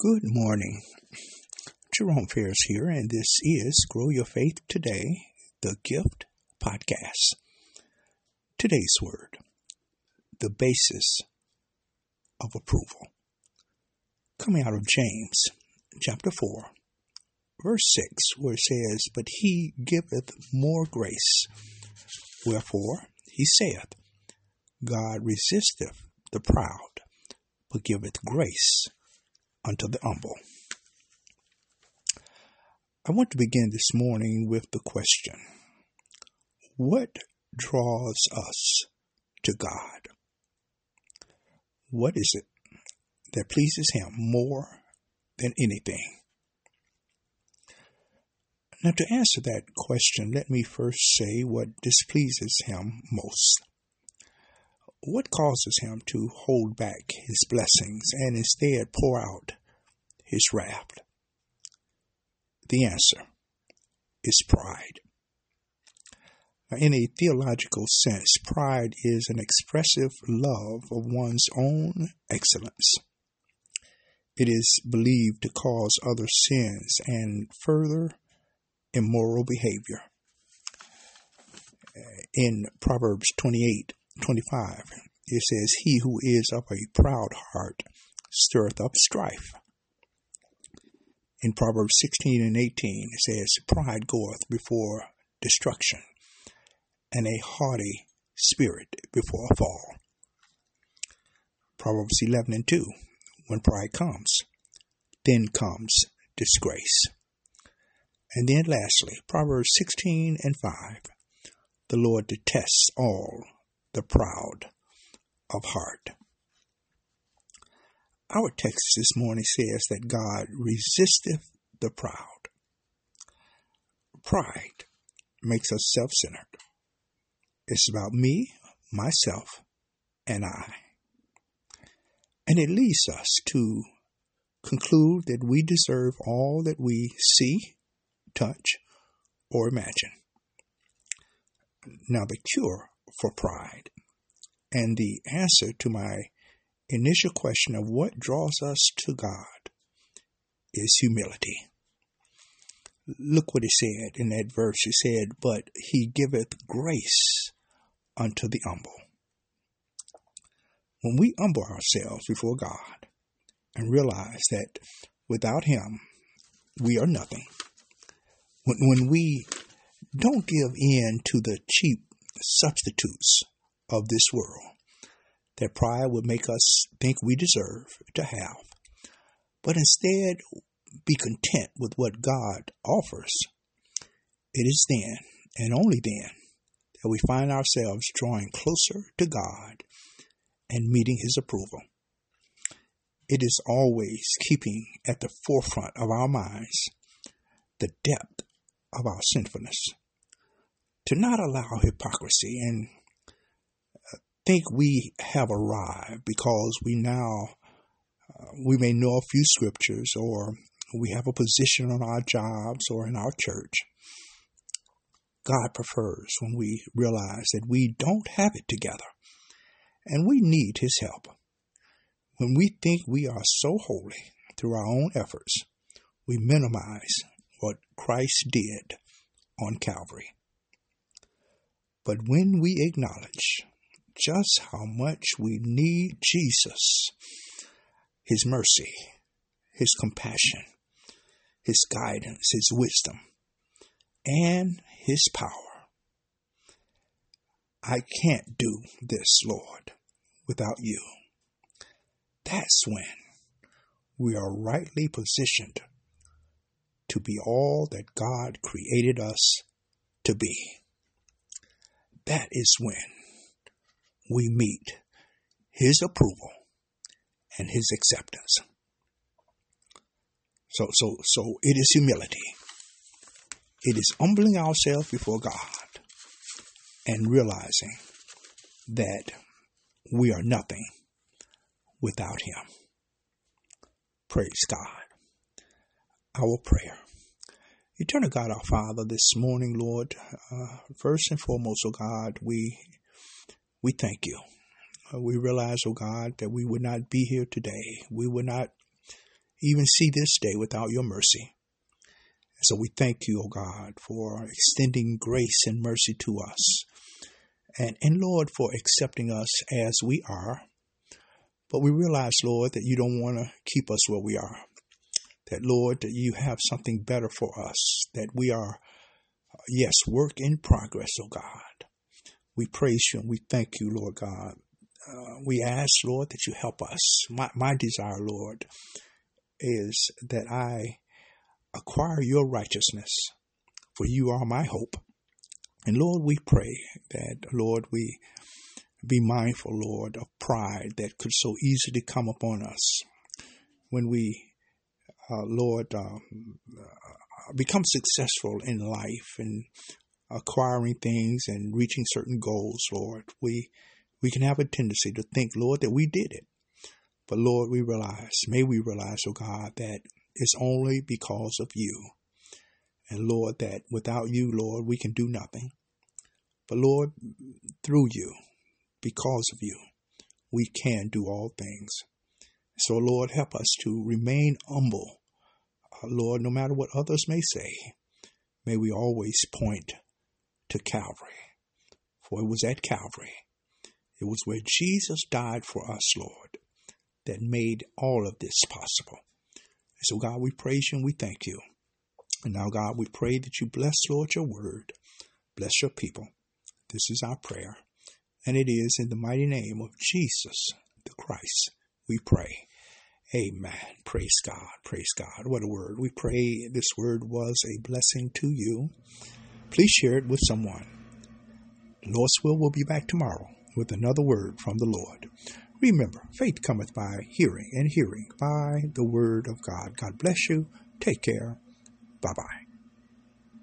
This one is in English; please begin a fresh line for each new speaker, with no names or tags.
Good morning. Jerome Ferris here, and this is Grow Your Faith Today, the Gift Podcast. Today's word, the basis of approval. Coming out of James chapter 4, verse 6, where it says, But he giveth more grace. Wherefore he saith, God resisteth the proud, but giveth grace unto the humble. I want to begin this morning with the question What draws us to God? What is it that pleases Him more than anything? Now, to answer that question, let me first say what displeases Him most. What causes him to hold back his blessings and instead pour out his wrath? The answer is pride. In a theological sense, pride is an expressive love of one's own excellence. It is believed to cause other sins and further immoral behavior. In Proverbs 28 25, it says, He who is of a proud heart stirreth up strife. In Proverbs 16 and 18, it says, Pride goeth before destruction, and a haughty spirit before a fall. Proverbs 11 and 2, when pride comes, then comes disgrace. And then lastly, Proverbs 16 and 5, the Lord detests all the proud of heart. Our text this morning says that God resisteth the proud. Pride makes us self centered. It's about me, myself, and I. And it leads us to conclude that we deserve all that we see, touch, or imagine. Now, the cure for pride. And the answer to my initial question of what draws us to God is humility. Look what he said in that verse. He said, But he giveth grace unto the humble. When we humble ourselves before God and realize that without him we are nothing, when, when we don't give in to the cheap substitutes of this world that pride would make us think we deserve to have, but instead be content with what God offers. It is then, and only then, that we find ourselves drawing closer to God and meeting His approval. It is always keeping at the forefront of our minds the depth of our sinfulness to not allow hypocrisy and uh, think we have arrived because we now uh, we may know a few scriptures or we have a position on our jobs or in our church. God prefers when we realize that we don't have it together and we need His help. When we think we are so holy through our own efforts, we minimize what Christ did on Calvary. But when we acknowledge just how much we need Jesus, His mercy, His compassion, His guidance, His wisdom, and His power, I can't do this, Lord, without you. That's when we are rightly positioned to be all that God created us to be that is when we meet His approval and His acceptance. So, so, so it is humility. It is humbling ourselves before God and realizing that we are nothing without Him. Praise God. Our prayer. Eternal God, our Father, this morning, Lord, uh, first and foremost, oh God, we we thank you. Uh, we realize, oh God, that we would not be here today. We would not even see this day without your mercy. And So we thank you, oh God, for extending grace and mercy to us. And, and Lord, for accepting us as we are. But we realize, Lord, that you don't want to keep us where we are. That, Lord, that you have something better for us. That we are, yes, work in progress, oh God. We praise you and we thank you, Lord God. Uh, we ask, Lord, that you help us. My, my desire, Lord, is that I acquire your righteousness, for you are my hope. And Lord, we pray that, Lord, we be mindful, Lord, of pride that could so easily come upon us when we, uh, Lord, um, uh, become successful in life and acquiring things and reaching certain goals, Lord. We we can have a tendency to think, Lord, that we did it. But Lord, we realize, may we realize, oh God, that it's only because of you. And Lord, that without you, Lord, we can do nothing. But Lord, through you, because of you, we can do all things. So, Lord, help us to remain humble. Lord, no matter what others may say, may we always point to Calvary. For it was at Calvary, it was where Jesus died for us, Lord, that made all of this possible. And so, God, we praise you and we thank you. And now, God, we pray that you bless, Lord, your word. Bless your people. This is our prayer. And it is in the mighty name of Jesus the Christ we pray. Amen. Praise God. Praise God. What a word. We pray this word was a blessing to you. Please share it with someone. Lord's will will be back tomorrow with another word from the Lord. Remember, faith cometh by hearing, and hearing by the word of God. God bless you. Take care. Bye bye.